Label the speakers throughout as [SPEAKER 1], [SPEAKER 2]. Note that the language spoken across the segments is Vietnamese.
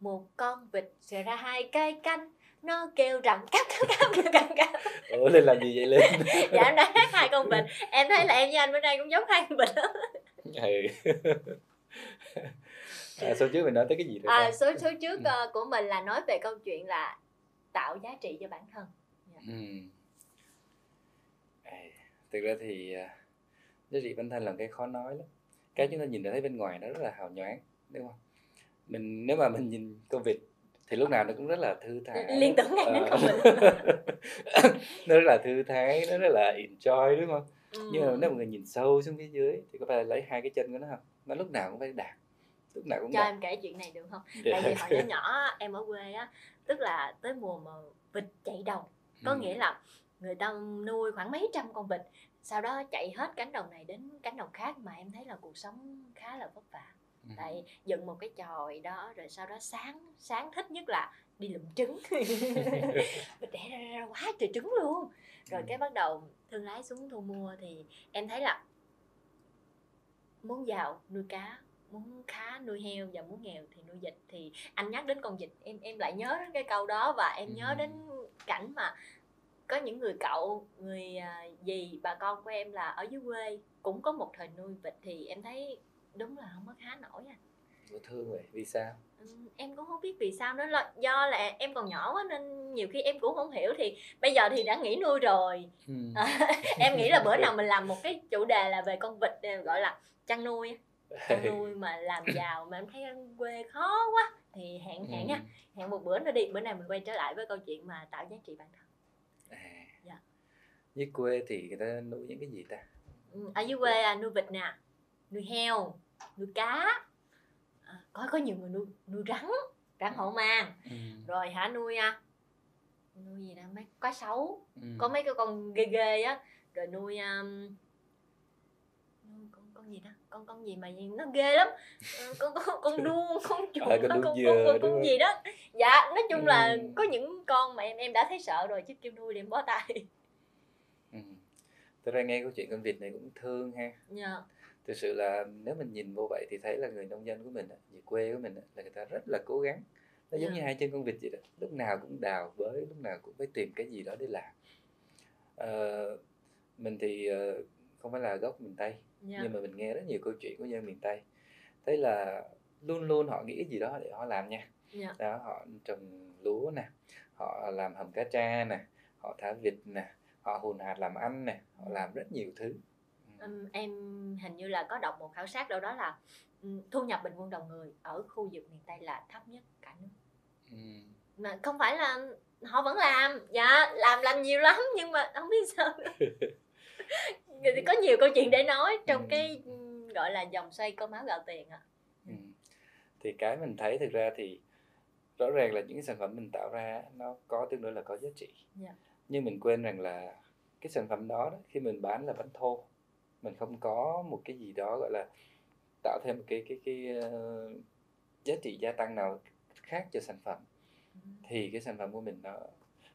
[SPEAKER 1] một con vịt sẽ ra hai cây canh nó kêu rằng cắp cắp cắp cắp cắp
[SPEAKER 2] ủa lên làm gì vậy lên
[SPEAKER 1] dạ em đã hát hai con vịt. Em thấy là em với anh bữa nay cũng giống hai con vịt đó
[SPEAKER 2] ừ. à, số trước mình nói tới cái gì rồi
[SPEAKER 1] à, số số trước ờ, của mình là nói về câu chuyện là tạo giá trị cho bản thân.
[SPEAKER 2] Ừ. Thực ra thì à, giá trị bản thân là cái khó nói lắm cái chúng ta nhìn thấy bên ngoài nó rất là hào nhoáng đúng không mình nếu mà mình nhìn con vịt thì lúc nào nó cũng rất là thư thái
[SPEAKER 1] liên tưởng ngay đến
[SPEAKER 2] Ờ.
[SPEAKER 1] con vịt
[SPEAKER 2] nó rất là thư thái nó rất là enjoy đúng không
[SPEAKER 1] Ừ.
[SPEAKER 2] nhưng mà nếu mà người nhìn sâu xuống phía dưới thì có phải lấy hai cái chân của nó không nó lúc nào cũng phải đạt lúc nào cũng
[SPEAKER 1] cho
[SPEAKER 2] đạt
[SPEAKER 1] em kể chuyện này được không
[SPEAKER 2] Được.
[SPEAKER 1] tại vì hồi nhỏ nhỏ em ở quê á tức là tới mùa mà vịt chạy đồng có
[SPEAKER 2] Ừ.
[SPEAKER 1] nghĩa là người ta nuôi khoảng mấy trăm con vịt sau đó chạy hết cánh đồng này đến cánh đồng khác mà em thấy là cuộc sống khá là vất vả
[SPEAKER 2] Ừ.
[SPEAKER 1] tại dựng một cái chòi đó rồi sau đó sáng sáng thích nhất là đi lụm trứng đẻ ra, ra quá trời trứng luôn rồi
[SPEAKER 2] Ừ.
[SPEAKER 1] cái bắt đầu thương lái xuống thu mua thì em thấy là muốn giàu nuôi cá muốn khá nuôi heo và muốn nghèo thì nuôi vịt thì anh nhắc đến con vịt em em lại nhớ đến cái câu đó và em nhớ
[SPEAKER 2] Ừ.
[SPEAKER 1] đến cảnh mà có những người cậu người à, dì bà con của em là ở dưới quê cũng có một thời nuôi vịt thì em thấy đúng là không có khá nổi à
[SPEAKER 2] Ủa thương vậy vì sao
[SPEAKER 1] Ừ, em cũng không biết vì sao nữa là do là em còn nhỏ quá nên nhiều khi em cũng không hiểu thì bây giờ thì đã nghỉ nuôi rồi
[SPEAKER 2] ừ.
[SPEAKER 1] em nghĩ là bữa nào mình làm một cái chủ đề là về con vịt ờ, gọi là chăn nuôi chăn nuôi mà làm giàu mà em thấy quê khó quá thì hẹn hẹn nha
[SPEAKER 2] Ừ.
[SPEAKER 1] hẹn một bữa nữa đi bữa nào mình quay trở lại với câu chuyện mà tạo giá trị bản thân
[SPEAKER 2] à. Dưới quê thì người ta nuôi những cái gì ta?
[SPEAKER 1] Ừ, ở dưới quê à, nuôi vịt nè nuôi heo nuôi cá. À, có có nhiều người nuôi nuôi rắn rắn hổ mang.
[SPEAKER 2] Ừ.
[SPEAKER 1] rồi hả nuôi à nuôi gì đó mấy cá sấu
[SPEAKER 2] Ừ.
[SPEAKER 1] có mấy cái con ghê ghê á. Rồi nuôi um, con con gì đó con con gì mà nó ghê lắm. Ờ, con con con đuông con chuột
[SPEAKER 2] À, con
[SPEAKER 1] con con, con, con, gì đó. Dạ nói chung là
[SPEAKER 2] Ừ.
[SPEAKER 1] có những con mà em em đã thấy sợ rồi chứ kêu nuôi thì em bó tay
[SPEAKER 2] ừ. Thực ra nghe câu chuyện con vịt này cũng thương ha.
[SPEAKER 1] Dạ.
[SPEAKER 2] Thực sự là nếu mình nhìn vô vậy thì thấy là người nông dân của mình người quê của mình là người ta rất là cố gắng. Nó giống
[SPEAKER 1] Dạ.
[SPEAKER 2] như hai chân con vịt vậy đó lúc nào cũng đào bới lúc nào cũng phải tìm cái gì đó để làm. Ờ, mình thì ờ, không phải là gốc miền tây
[SPEAKER 1] dạ.
[SPEAKER 2] nhưng mà mình nghe rất nhiều câu chuyện của dân miền tây. Thấy là luôn luôn họ nghĩ gì đó để họ làm nha.
[SPEAKER 1] Dạ.
[SPEAKER 2] Đó họ trồng lúa nè họ làm hầm cá tra nè họ thả vịt nè họ hùn hạt làm ăn nè họ làm rất nhiều thứ Ừ.
[SPEAKER 1] Ừm, em hình như là có đọc một khảo sát đâu đó là ừm, thu nhập bình quân đầu người ở khu vực miền tây là thấp nhất cả nước
[SPEAKER 2] Ừ.
[SPEAKER 1] mà không phải là họ vẫn làm dạ làm làm nhiều lắm nhưng mà không biết sao có nhiều câu chuyện để nói trong
[SPEAKER 2] Ừ.
[SPEAKER 1] cái gọi là dòng xoay cơm áo gạo tiền ạ
[SPEAKER 2] Ừ. thì cái mình thấy thực ra thì rõ ràng là những sản phẩm mình tạo ra nó có tương đối là có giá trị
[SPEAKER 1] Dạ.
[SPEAKER 2] Nhưng mình quên rằng là cái sản phẩm đó, đó khi mình bán là bán thô. Mình không có một cái gì đó gọi là tạo thêm một cái cái cái ờ, giá trị gia tăng nào khác cho sản phẩm. Thì cái sản phẩm của mình nó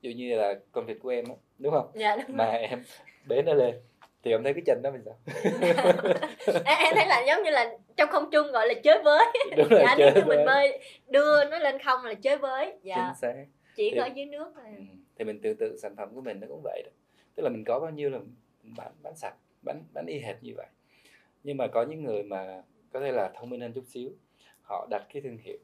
[SPEAKER 2] dụ như là con vịt của em á đúng không?
[SPEAKER 1] Dạ đúng
[SPEAKER 2] mà
[SPEAKER 1] rồi.
[SPEAKER 2] em bế nó lên thì em thấy cái chân đó mình sao?
[SPEAKER 1] Em, em thấy là giống như là trong không trung gọi là chơi với
[SPEAKER 2] đúng là
[SPEAKER 1] dạ nếu
[SPEAKER 2] chơi
[SPEAKER 1] như mình
[SPEAKER 2] với.
[SPEAKER 1] bơi đưa nó lên không là chơi với dạ.
[SPEAKER 2] Chính xác.
[SPEAKER 1] Chỉ
[SPEAKER 2] Thì-
[SPEAKER 1] ở dưới nước thôi
[SPEAKER 2] Ừ. thì mình tương tự sản phẩm của mình nó cũng vậy đó. Tức là mình có bao nhiêu là mình bán bán sạch bán bán y hệt như vậy. Nhưng mà có những người mà có thể là thông minh hơn chút xíu họ đặt cái thương hiệu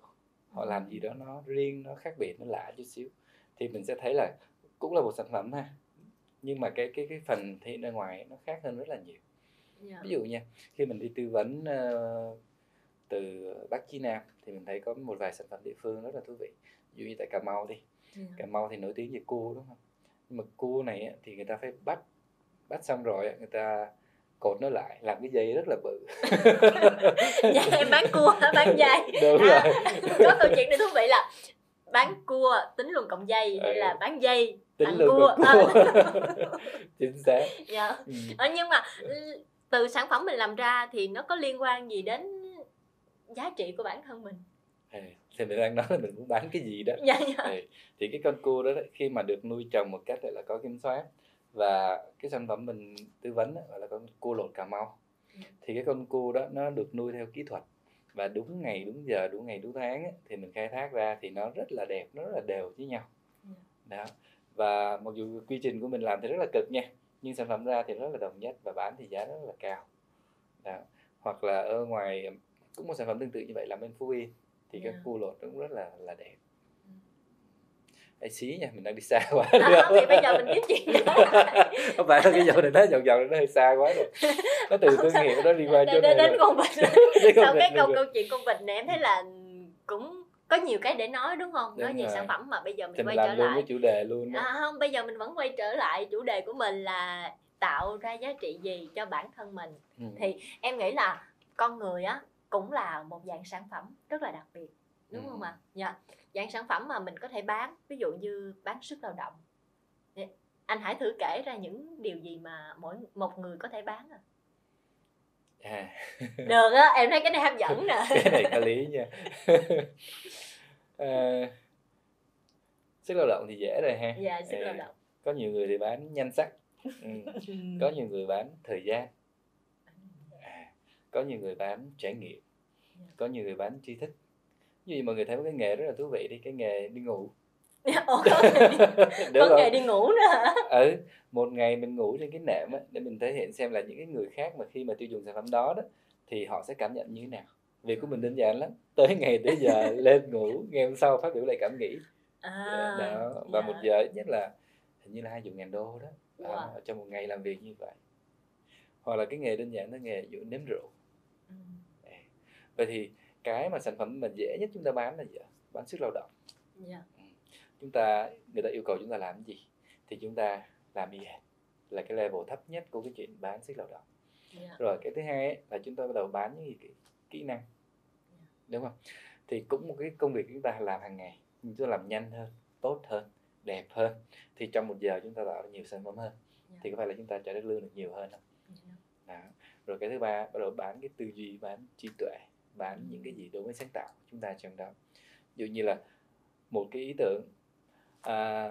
[SPEAKER 2] họ làm gì đó nó riêng nó khác biệt nó lạ chút xíu thì mình sẽ thấy là cũng là một sản phẩm ha. Nhưng mà cái cái cái phần thị ra ngoài nó khác hơn rất là nhiều.
[SPEAKER 1] Dạ.
[SPEAKER 2] ví dụ nha khi mình đi tư vấn ờ, từ bắc chí nam thì mình thấy có một vài sản phẩm địa phương rất là thú vị. Ví dụ như tại cà mau đi
[SPEAKER 1] Dạ.
[SPEAKER 2] cà mau thì nổi tiếng về cua đúng không? Nhưng mà cua này thì người ta phải bắt bắt xong rồi người ta cột nó lại làm cái dây rất là bự.
[SPEAKER 1] Dạ em bán cua bán dây.
[SPEAKER 2] Đúng
[SPEAKER 1] À,
[SPEAKER 2] rồi.
[SPEAKER 1] Có câu chuyện này thú vị là bán cua tính luôn cộng dây hay
[SPEAKER 2] Ừ.
[SPEAKER 1] là bán dây
[SPEAKER 2] tính
[SPEAKER 1] ăn cua.
[SPEAKER 2] cua,
[SPEAKER 1] À.
[SPEAKER 2] chính xác.
[SPEAKER 1] Dạ.
[SPEAKER 2] Ừ.
[SPEAKER 1] Ờ, nhưng mà từ sản phẩm mình làm ra thì nó có liên quan gì đến giá trị của bản thân mình
[SPEAKER 2] thì mình đang nói là mình muốn bán cái gì đó.
[SPEAKER 1] Dạ dạ.
[SPEAKER 2] Thì cái con cua đó, khi mà được nuôi trồng một cách gọi là có kiểm soát và cái sản phẩm mình tư vấn gọi là con cua lột Cà Mau. Thì cái con cua đó nó được nuôi theo kỹ thuật và đúng ngày đúng giờ đúng ngày đúng tháng á, thì mình khai thác ra thì nó rất là đẹp nó rất là đều với nhau.
[SPEAKER 1] Ừ.
[SPEAKER 2] đó. Và mặc dù quy trình của mình làm thì rất là cực nha nhưng sản phẩm ra thì rất là đồng nhất và bán thì giá rất là cao. Đó. hoặc là ở ngoài cũng một sản phẩm tương tự như vậy làm bên Phú Yên thì
[SPEAKER 1] Dạ.
[SPEAKER 2] cái cua lột cũng rất là là đẹp.
[SPEAKER 1] Ừ.
[SPEAKER 2] Ê, xí nha mình đang đi xa quá
[SPEAKER 1] à, thì bây giờ mình tiếp chuyện
[SPEAKER 2] không phải là cái dòng này nó vòng vòng nó hơi xa quá rồi. Nó từ thương hiệu nó đi qua chỗ
[SPEAKER 1] đến,
[SPEAKER 2] này
[SPEAKER 1] đến, con vịt sau cái câu câu chuyện con vịt này em thấy là cũng có nhiều cái để nói đúng không? Nói nhiều
[SPEAKER 2] rồi.
[SPEAKER 1] sản phẩm mà bây giờ mình
[SPEAKER 2] thì mình
[SPEAKER 1] quay trở lại.
[SPEAKER 2] cái chủ đề luôn đó.
[SPEAKER 1] à, không bây giờ mình vẫn quay trở lại chủ đề của mình là tạo ra giá trị gì cho bản thân mình.
[SPEAKER 2] Ừ.
[SPEAKER 1] thì em nghĩ là con người á cũng là một dạng sản phẩm rất là đặc biệt đúng
[SPEAKER 2] Ừ.
[SPEAKER 1] không ạ? Dạ. Dạng sản phẩm mà mình có thể bán ví dụ như bán sức lao động. Thì anh hãy thử kể ra những điều gì mà mỗi một người có thể bán à?
[SPEAKER 2] À.
[SPEAKER 1] Được á em thấy cái này hấp dẫn nè.
[SPEAKER 2] Cái này có lý nha. À, sức lao động thì dễ rồi ha.
[SPEAKER 1] Dạ sức lao
[SPEAKER 2] À,
[SPEAKER 1] động.
[SPEAKER 2] có nhiều người thì bán nhan sắc ừ. có nhiều người bán thời gian có nhiều người bán trải nghiệm có nhiều người bán tri thức. Dụ mọi người thấy một cái nghề rất là thú vị đi cái nghề đi ngủ.
[SPEAKER 1] Ủa, có nghề đi,
[SPEAKER 2] Được
[SPEAKER 1] có nghề đi ngủ nữa hả?
[SPEAKER 2] Ừ một ngày mình ngủ trên cái nệm á để mình thể hiện xem là những cái người khác mà khi mà tiêu dùng sản phẩm đó đó thì họ sẽ cảm nhận như thế nào. Việc của mình đơn giản lắm tới ngày tới giờ lên ngủ ngày hôm sau phát biểu lại cảm nghĩ.
[SPEAKER 1] À,
[SPEAKER 2] đó và
[SPEAKER 1] dạ.
[SPEAKER 2] một giờ ít nhất là hình như là hai chục ngàn đô đó.
[SPEAKER 1] Wow.
[SPEAKER 2] à, trong một ngày làm việc như vậy. Hoặc là cái nghề đơn giản là nghề dụ nếm rượu. Vậy thì cái mà sản phẩm mà dễ nhất chúng ta bán là gì ạ? bán sức lao động.
[SPEAKER 1] Dạ.
[SPEAKER 2] Chúng ta người ta yêu cầu chúng ta làm gì? Thì chúng ta làm hệt là cái level thấp nhất của cái chuyện bán sức lao động.
[SPEAKER 1] Dạ.
[SPEAKER 2] Rồi cái thứ hai ấy, là chúng ta bắt đầu bán những gì kỹ, năng. Đúng không? Thì cũng một cái công việc chúng ta làm hàng ngày nhưng chúng ta làm nhanh hơn tốt hơn đẹp hơn. Thì trong một giờ chúng ta tạo ra nhiều sản phẩm hơn.
[SPEAKER 1] Dạ.
[SPEAKER 2] thì có phải là chúng ta trả đất lương được nhiều hơn không?
[SPEAKER 1] Dạ.
[SPEAKER 2] đó. rồi cái thứ ba bắt đầu bán cái tư duy bán trí tuệ bán những cái gì đối với sáng tạo của chúng ta trong đó. Ví dụ như là một cái ý tưởng à,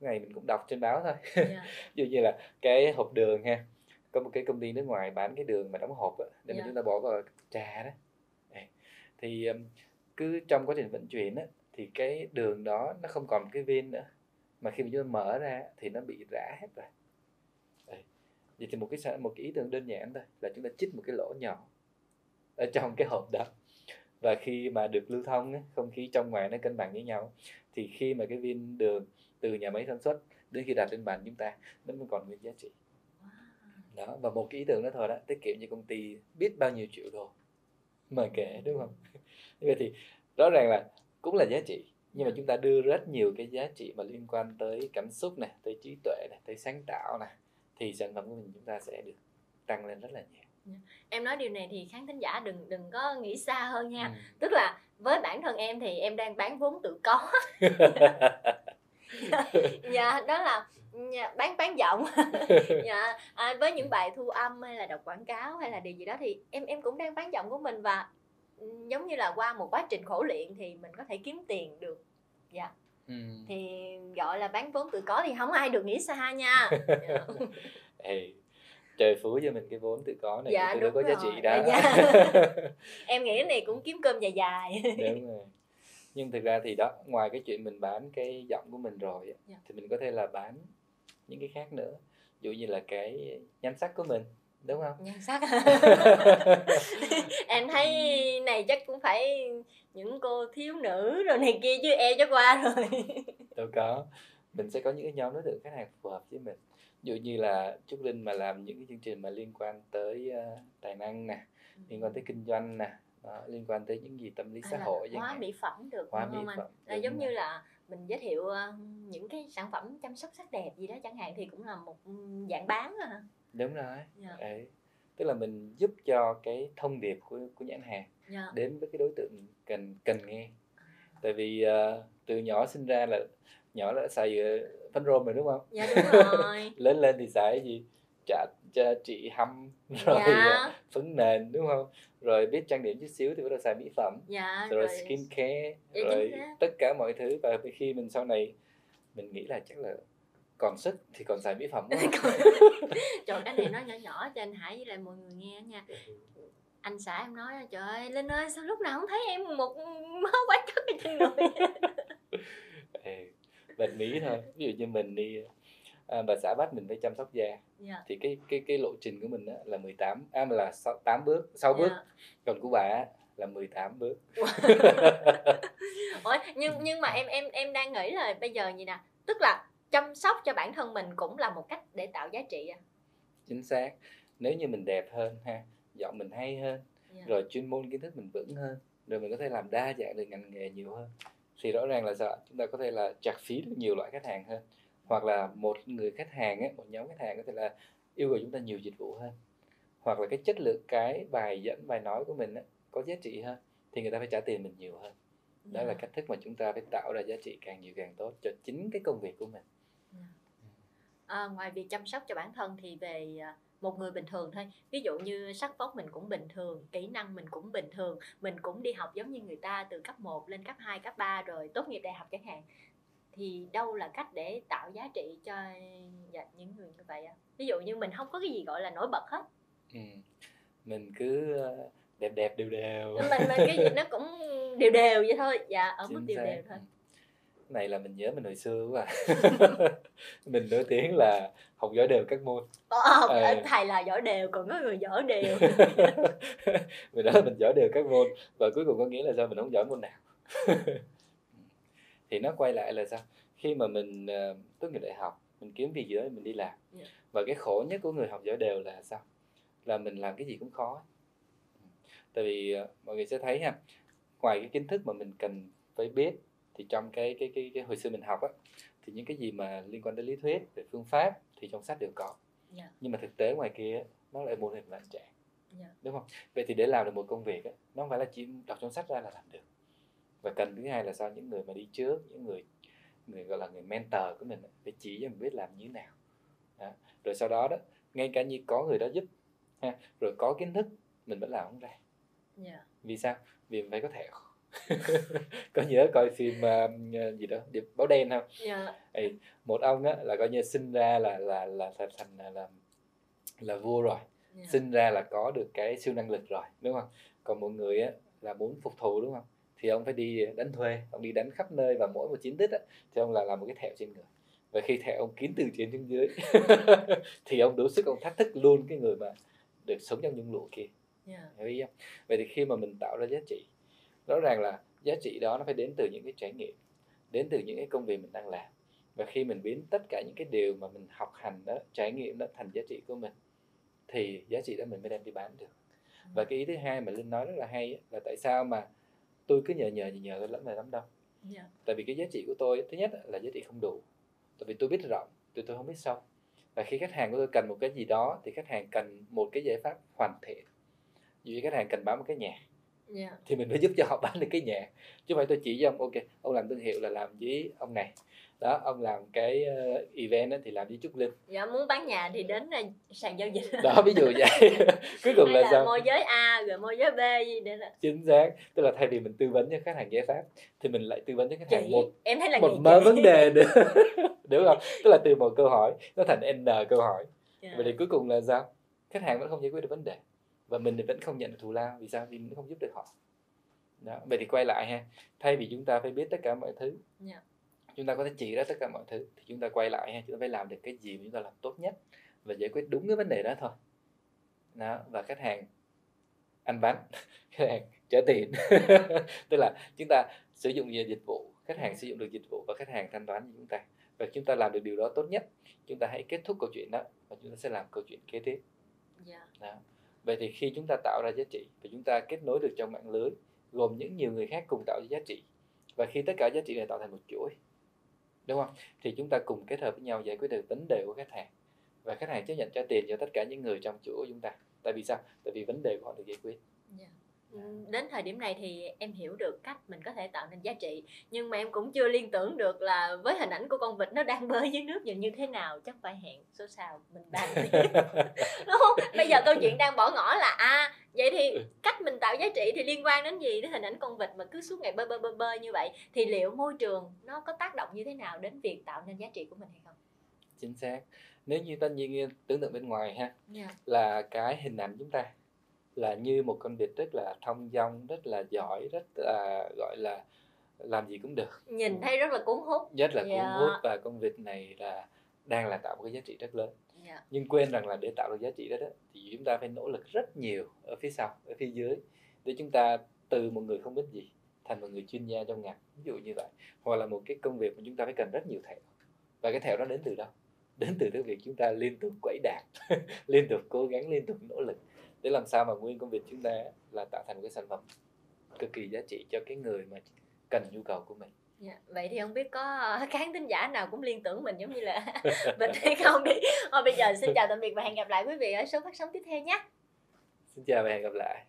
[SPEAKER 2] này mình cũng đọc trên báo thôi.
[SPEAKER 1] Dạ.
[SPEAKER 2] Ví dụ như là cái hộp đường ha có một cái công ty nước ngoài bán cái đường mà đóng hộp á, để mà
[SPEAKER 1] Dạ.
[SPEAKER 2] chúng ta bỏ vào trà đó. Thì cứ trong quá trình vận chuyển á, thì cái đường đó nó không còn cái viên nữa. Mà khi mà chúng ta mở ra thì nó bị rã hết rồi. Vậy thì một cái một cái ý tưởng đơn giản thôi là chúng ta chích một cái lỗ nhỏ ở trong cái hộp đó. Và khi mà được lưu thông không khí trong ngoài nó cân bằng với nhau thì khi mà cái viên đường từ nhà máy sản xuất đến khi đặt lên bàn chúng ta nó mới còn nguyên giá trị. Đó và một cái ý tưởng đó thôi đó tiết kiệm cho công ty biết bao nhiêu triệu đô mà kể đúng không? Vậy thì rõ ràng là cũng là giá trị nhưng mà chúng ta đưa rất nhiều cái giá trị mà liên quan tới cảm xúc này tới trí tuệ này tới sáng tạo này thì sản phẩm của mình chúng ta sẽ được tăng lên rất là nhiều
[SPEAKER 1] em nói điều này thì khán thính giả đừng đừng có nghĩ xa hơn nha.
[SPEAKER 2] Ừ.
[SPEAKER 1] tức là với bản thân em thì em đang bán vốn tự có. Dạ đó là dạ, bán bán giọng. Dạ à, với những bài thu âm hay là đọc quảng cáo hay là điều gì đó thì em em cũng đang bán giọng của mình và ừ, giống như là qua một quá trình khổ luyện thì mình có thể kiếm tiền được. Dạ.
[SPEAKER 2] Ừ.
[SPEAKER 1] thì gọi là bán vốn tự có thì không ai được nghĩ xa nha. Dạ.
[SPEAKER 2] Ê, trời phú cho mình cái vốn tự có này
[SPEAKER 1] Dạ,
[SPEAKER 2] thì
[SPEAKER 1] đúng
[SPEAKER 2] có giá
[SPEAKER 1] rồi.
[SPEAKER 2] trị đó.
[SPEAKER 1] Dạ. em nghĩ cái này cũng kiếm cơm dài dài.
[SPEAKER 2] Đúng rồi. Nhưng thực ra thì đó ngoài cái chuyện mình bán cái giọng của mình rồi
[SPEAKER 1] Dạ.
[SPEAKER 2] thì mình có thể là bán những cái khác nữa. Ví dụ như là cái nhan sắc của mình đúng không?
[SPEAKER 1] Nhan sắc. Em thấy này chắc cũng phải những cô thiếu nữ rồi này kia chứ e chắc qua rồi.
[SPEAKER 2] Đâu có. Mình sẽ có những cái nhóm đối tượng khách hàng phù hợp với mình dụ như là Trúc Linh mà làm những cái chương trình mà liên quan tới ờ, tài năng nè liên quan tới kinh doanh nè đó, liên quan tới những gì tâm lý
[SPEAKER 1] Hay
[SPEAKER 2] xã
[SPEAKER 1] là
[SPEAKER 2] hội
[SPEAKER 1] hóa mỹ phẩm được
[SPEAKER 2] hóa
[SPEAKER 1] đúng
[SPEAKER 2] mỹ
[SPEAKER 1] không anh
[SPEAKER 2] phẩm
[SPEAKER 1] là
[SPEAKER 2] đúng
[SPEAKER 1] giống
[SPEAKER 2] rồi.
[SPEAKER 1] như là mình giới thiệu ờ, những cái sản phẩm chăm sóc sắc đẹp gì đó chẳng hạn thì cũng là một ừ, dạng bán à hả?
[SPEAKER 2] đúng rồi
[SPEAKER 1] Dạ.
[SPEAKER 2] Đấy. tức là mình giúp cho cái thông điệp của của nhãn hàng
[SPEAKER 1] Dạ.
[SPEAKER 2] đến với cái đối tượng cần cần nghe tại vì ờ, từ nhỏ sinh ra là nhỏ đã xài phấn rôm rồi đúng không?
[SPEAKER 1] Dạ đúng rồi.
[SPEAKER 2] Lớn lên thì xài cái gì? Trả cho chị hâm rồi
[SPEAKER 1] Dạ.
[SPEAKER 2] à, phấn nền đúng không? Rồi biết trang điểm chút xíu thì bắt đầu xài mỹ phẩm.
[SPEAKER 1] Dạ
[SPEAKER 2] rồi, skin care
[SPEAKER 1] Dạ,
[SPEAKER 2] rồi tất cả mọi thứ. Và khi mình sau này mình nghĩ là chắc là còn sức thì còn xài mỹ phẩm quá.
[SPEAKER 1] trời cái này nói nhỏ nhỏ cho anh Hải với lại mọi người nghe nha. Anh xã em nói trời ơi Linh ơi sao lúc nào không thấy em một mớ hóa chất ở trên người
[SPEAKER 2] bệnh mỹ thôi. Ví dụ như mình đi à, bà xã bắt mình phải chăm sóc da.
[SPEAKER 1] Dạ.
[SPEAKER 2] Thì cái cái cái lộ trình của mình á, là 18 à là 6, 8 bước 6 bước.
[SPEAKER 1] Dạ.
[SPEAKER 2] còn của bà là 18 bước.
[SPEAKER 1] Ủa, nhưng nhưng mà em em em đang nghĩ là bây giờ gì nè tức là chăm sóc cho bản thân mình cũng là một cách để tạo giá trị à?
[SPEAKER 2] Chính xác. Nếu như mình đẹp hơn ha giọng mình hay hơn
[SPEAKER 1] dạ.
[SPEAKER 2] rồi chuyên môn kiến thức mình vững hơn rồi mình có thể làm đa dạng được ngành nghề nhiều hơn thì rõ ràng là sao chúng ta có thể là chặt phí được nhiều loại khách hàng hơn. Hoặc là một người khách hàng ấy, một nhóm khách hàng có thể là yêu cầu chúng ta nhiều dịch vụ hơn. Hoặc là cái chất lượng cái bài dẫn bài nói của mình ấy, có giá trị hơn thì người ta phải trả tiền mình nhiều hơn. Đó là
[SPEAKER 1] Dạ.
[SPEAKER 2] cách thức mà chúng ta phải tạo ra giá trị càng nhiều càng tốt cho chính cái công việc của mình.
[SPEAKER 1] À, ngoài việc chăm sóc cho bản thân thì về à, một người bình thường thôi ví dụ như sắc vóc mình cũng bình thường kỹ năng mình cũng bình thường mình cũng đi học giống như người ta từ cấp 1 lên cấp 2, cấp 3 rồi tốt nghiệp đại học chẳng hạn thì đâu là cách để tạo giá trị cho dạ, những người như vậy ạ ví dụ như mình không có cái gì gọi là nổi bật hết
[SPEAKER 2] ừ. mình cứ ờ, đẹp đẹp đều đều
[SPEAKER 1] mình mình cái gì nó cũng đều đều vậy thôi dạ ở mức
[SPEAKER 2] Chính
[SPEAKER 1] đều
[SPEAKER 2] xác.
[SPEAKER 1] đều thôi
[SPEAKER 2] Ừ. này là mình nhớ mình hồi xưa quá à. mình nổi tiếng là học giỏi đều các môn.
[SPEAKER 1] Ờ,
[SPEAKER 2] Ờ.
[SPEAKER 1] thầy là giỏi đều còn có người giỏi đều.
[SPEAKER 2] Mình nói là mình giỏi đều các môn và cuối cùng có nghĩa là sao? Mình không giỏi môn nào. Thì nó quay lại là sao? Khi mà mình ờ, tốt nghiệp đại học mình kiếm việc gì đó mình đi làm.
[SPEAKER 1] Dạ.
[SPEAKER 2] và cái khổ nhất của người học giỏi đều là sao? Là mình làm cái gì cũng khó. Tại vì ờ, mọi người sẽ thấy ha ngoài cái kiến thức mà mình cần phải biết thì trong cái cái cái, cái hồi xưa mình học á thì những cái gì mà liên quan đến lý thuyết về phương pháp thì trong sách đều có
[SPEAKER 1] Dạ.
[SPEAKER 2] nhưng mà thực tế ngoài kia nó lại muôn hình vạn trạng
[SPEAKER 1] Dạ.
[SPEAKER 2] đúng không vậy thì để làm được một công việc á, nó không phải là chỉ đọc trong sách ra là làm được và cần thứ hai là sao những người mà đi trước những người người gọi là người mentor của mình phải chỉ cho mình biết làm như thế nào đó. rồi sau đó đó ngay cả như có người đó giúp ha, rồi có kiến thức mình vẫn làm không ra
[SPEAKER 1] Dạ.
[SPEAKER 2] vì sao vì mình phải có thẹo có nhớ coi phim uh, gì đó điệp báo đen không?
[SPEAKER 1] Dạ.
[SPEAKER 2] một ông á là coi như sinh ra là là là thành thành là là, là vua rồi.
[SPEAKER 1] Dạ.
[SPEAKER 2] sinh ra là có được cái siêu năng lực rồi đúng không? Còn một người á là muốn phục thù đúng không? Thì ông phải đi đánh thuê ông đi đánh khắp nơi và mỗi một chiến tích á thì ông là làm một cái thẹo trên người. Và khi thẹo ông kín từ trên xuống dưới thì ông đủ sức ông thách thức luôn cái người mà được sống trong nhung lụa kia.
[SPEAKER 1] Dạ.
[SPEAKER 2] hiểu ý không? Vậy thì khi mà mình tạo ra giá trị rõ ràng là giá trị đó nó phải đến từ những cái trải nghiệm đến từ những cái công việc mình đang làm. Và khi mình biến tất cả những cái điều mà mình học hành đó trải nghiệm đó thành giá trị của mình thì giá trị đó mình mới đem đi bán được. Và cái ý thứ hai mà linh nói rất là hay là tại sao mà tôi cứ nhờ nhờ nhờ nhờ lắm này lắm đâu.
[SPEAKER 1] Dạ.
[SPEAKER 2] tại vì cái giá trị của tôi thứ nhất là giá trị không đủ. Tại vì tôi biết rộng tôi tôi không biết sâu. Và khi khách hàng của tôi cần một cái gì đó thì khách hàng cần một cái giải pháp hoàn thiện. Như khách hàng cần bán một cái nhà
[SPEAKER 1] Dạ.
[SPEAKER 2] thì mình phải giúp cho họ bán được cái nhà chứ phải tôi chỉ cho ông ok ông làm thương hiệu là làm với ông này. Đó ông làm cái ờ, event đó thì làm với trúc linh.
[SPEAKER 1] Dạ muốn bán nhà thì đến ờ, sàn giao dịch.
[SPEAKER 2] Đó ví dụ vậy. Cuối cùng
[SPEAKER 1] hay
[SPEAKER 2] là
[SPEAKER 1] là
[SPEAKER 2] sao?
[SPEAKER 1] môi giới A rồi môi giới B gì để là
[SPEAKER 2] chính xác. Tức là thay vì mình tư vấn cho khách hàng giải pháp thì mình lại tư vấn cho khách hàng
[SPEAKER 1] chị
[SPEAKER 2] một
[SPEAKER 1] em thấy là
[SPEAKER 2] một mớ vấn đề nữa. Đúng không? Tức là từ một câu hỏi nó thành n câu hỏi.
[SPEAKER 1] Dạ.
[SPEAKER 2] vậy thì cuối cùng là sao? Khách hàng vẫn không giải quyết được vấn đề và mình thì vẫn không nhận được thù lao vì sao? Vì mình không giúp được họ. Đó vậy thì quay lại ha. Thay vì chúng ta phải biết tất cả mọi thứ
[SPEAKER 1] Dạ.
[SPEAKER 2] chúng ta có thể chỉ ra tất cả mọi thứ thì chúng ta quay lại ha. Chúng ta phải làm được cái gì mà chúng ta làm tốt nhất và giải quyết đúng cái vấn đề đó thôi. Đó và khách hàng ăn bánh khách hàng trả tiền. Tức là chúng ta sử dụng dịch vụ khách hàng sử dụng được dịch vụ và khách hàng thanh toán cho chúng ta. Và chúng ta làm được điều đó tốt nhất chúng ta hãy kết thúc câu chuyện đó và chúng ta sẽ làm câu chuyện kế tiếp.
[SPEAKER 1] Dạ.
[SPEAKER 2] đó vậy thì khi chúng ta tạo ra giá trị và chúng ta kết nối được trong mạng lưới, gồm những nhiều người khác cùng tạo ra giá trị, và khi tất cả giá trị này tạo thành một chuỗi, đúng không? Thì chúng ta cùng kết hợp với nhau giải quyết được vấn đề của khách hàng. Và khách hàng chấp nhận trả tiền cho tất cả những người trong chuỗi của chúng ta. Tại vì sao? Tại vì vấn đề của họ được giải quyết.
[SPEAKER 1] Yeah. Ừm, đến thời điểm này thì em hiểu được cách mình có thể tạo nên giá trị nhưng mà em cũng chưa liên tưởng được là với hình ảnh của con vịt nó đang bơi dưới nước nhìn như thế nào chắc phải hẹn số sau mình bàn. Đúng không? Bây giờ câu chuyện đang bỏ ngỏ là à vậy thì cách mình tạo giá trị thì liên quan đến gì? Đến hình ảnh con vịt mà cứ suốt ngày bơi bơi bơi bơi như vậy thì liệu môi trường nó có tác động như thế nào đến việc tạo nên giá trị của mình hay không?
[SPEAKER 2] Chính xác. Nếu như tất nhiên tưởng tượng bên ngoài ha
[SPEAKER 1] yeah.
[SPEAKER 2] là cái hình ảnh chúng ta là như một con vịt rất là thông dong rất là giỏi rất là gọi là làm gì cũng được.
[SPEAKER 1] Nhìn thấy rất là cuốn hút.
[SPEAKER 2] Rất là
[SPEAKER 1] Dạ.
[SPEAKER 2] cuốn hút và con vịt này là đang là tạo một cái giá trị rất lớn.
[SPEAKER 1] Yeah.
[SPEAKER 2] nhưng quên rằng là để tạo được giá trị đó, đó thì chúng ta phải nỗ lực rất nhiều ở phía sau ở phía dưới để chúng ta từ một người không biết gì thành một người chuyên gia trong ngành ví dụ như vậy. Hoặc là một cái công việc mà chúng ta phải cần rất nhiều thẹo và cái thẹo đó đến từ đâu? Đến từ cái việc chúng ta liên tục quẩy đạn liên tục cố gắng liên tục nỗ lực để làm sao mà nguyên công việc chúng ta là tạo thành cái sản phẩm cực kỳ giá trị cho cái người mà cần nhu cầu của mình
[SPEAKER 1] Dạ, Vậy thì không biết có khán thính giả nào cũng liên tưởng mình giống như là mình hay không đi. Thôi bây giờ xin chào tạm biệt và hẹn gặp lại quý vị ở số phát sóng tiếp theo nhé.
[SPEAKER 2] xin chào và hẹn gặp lại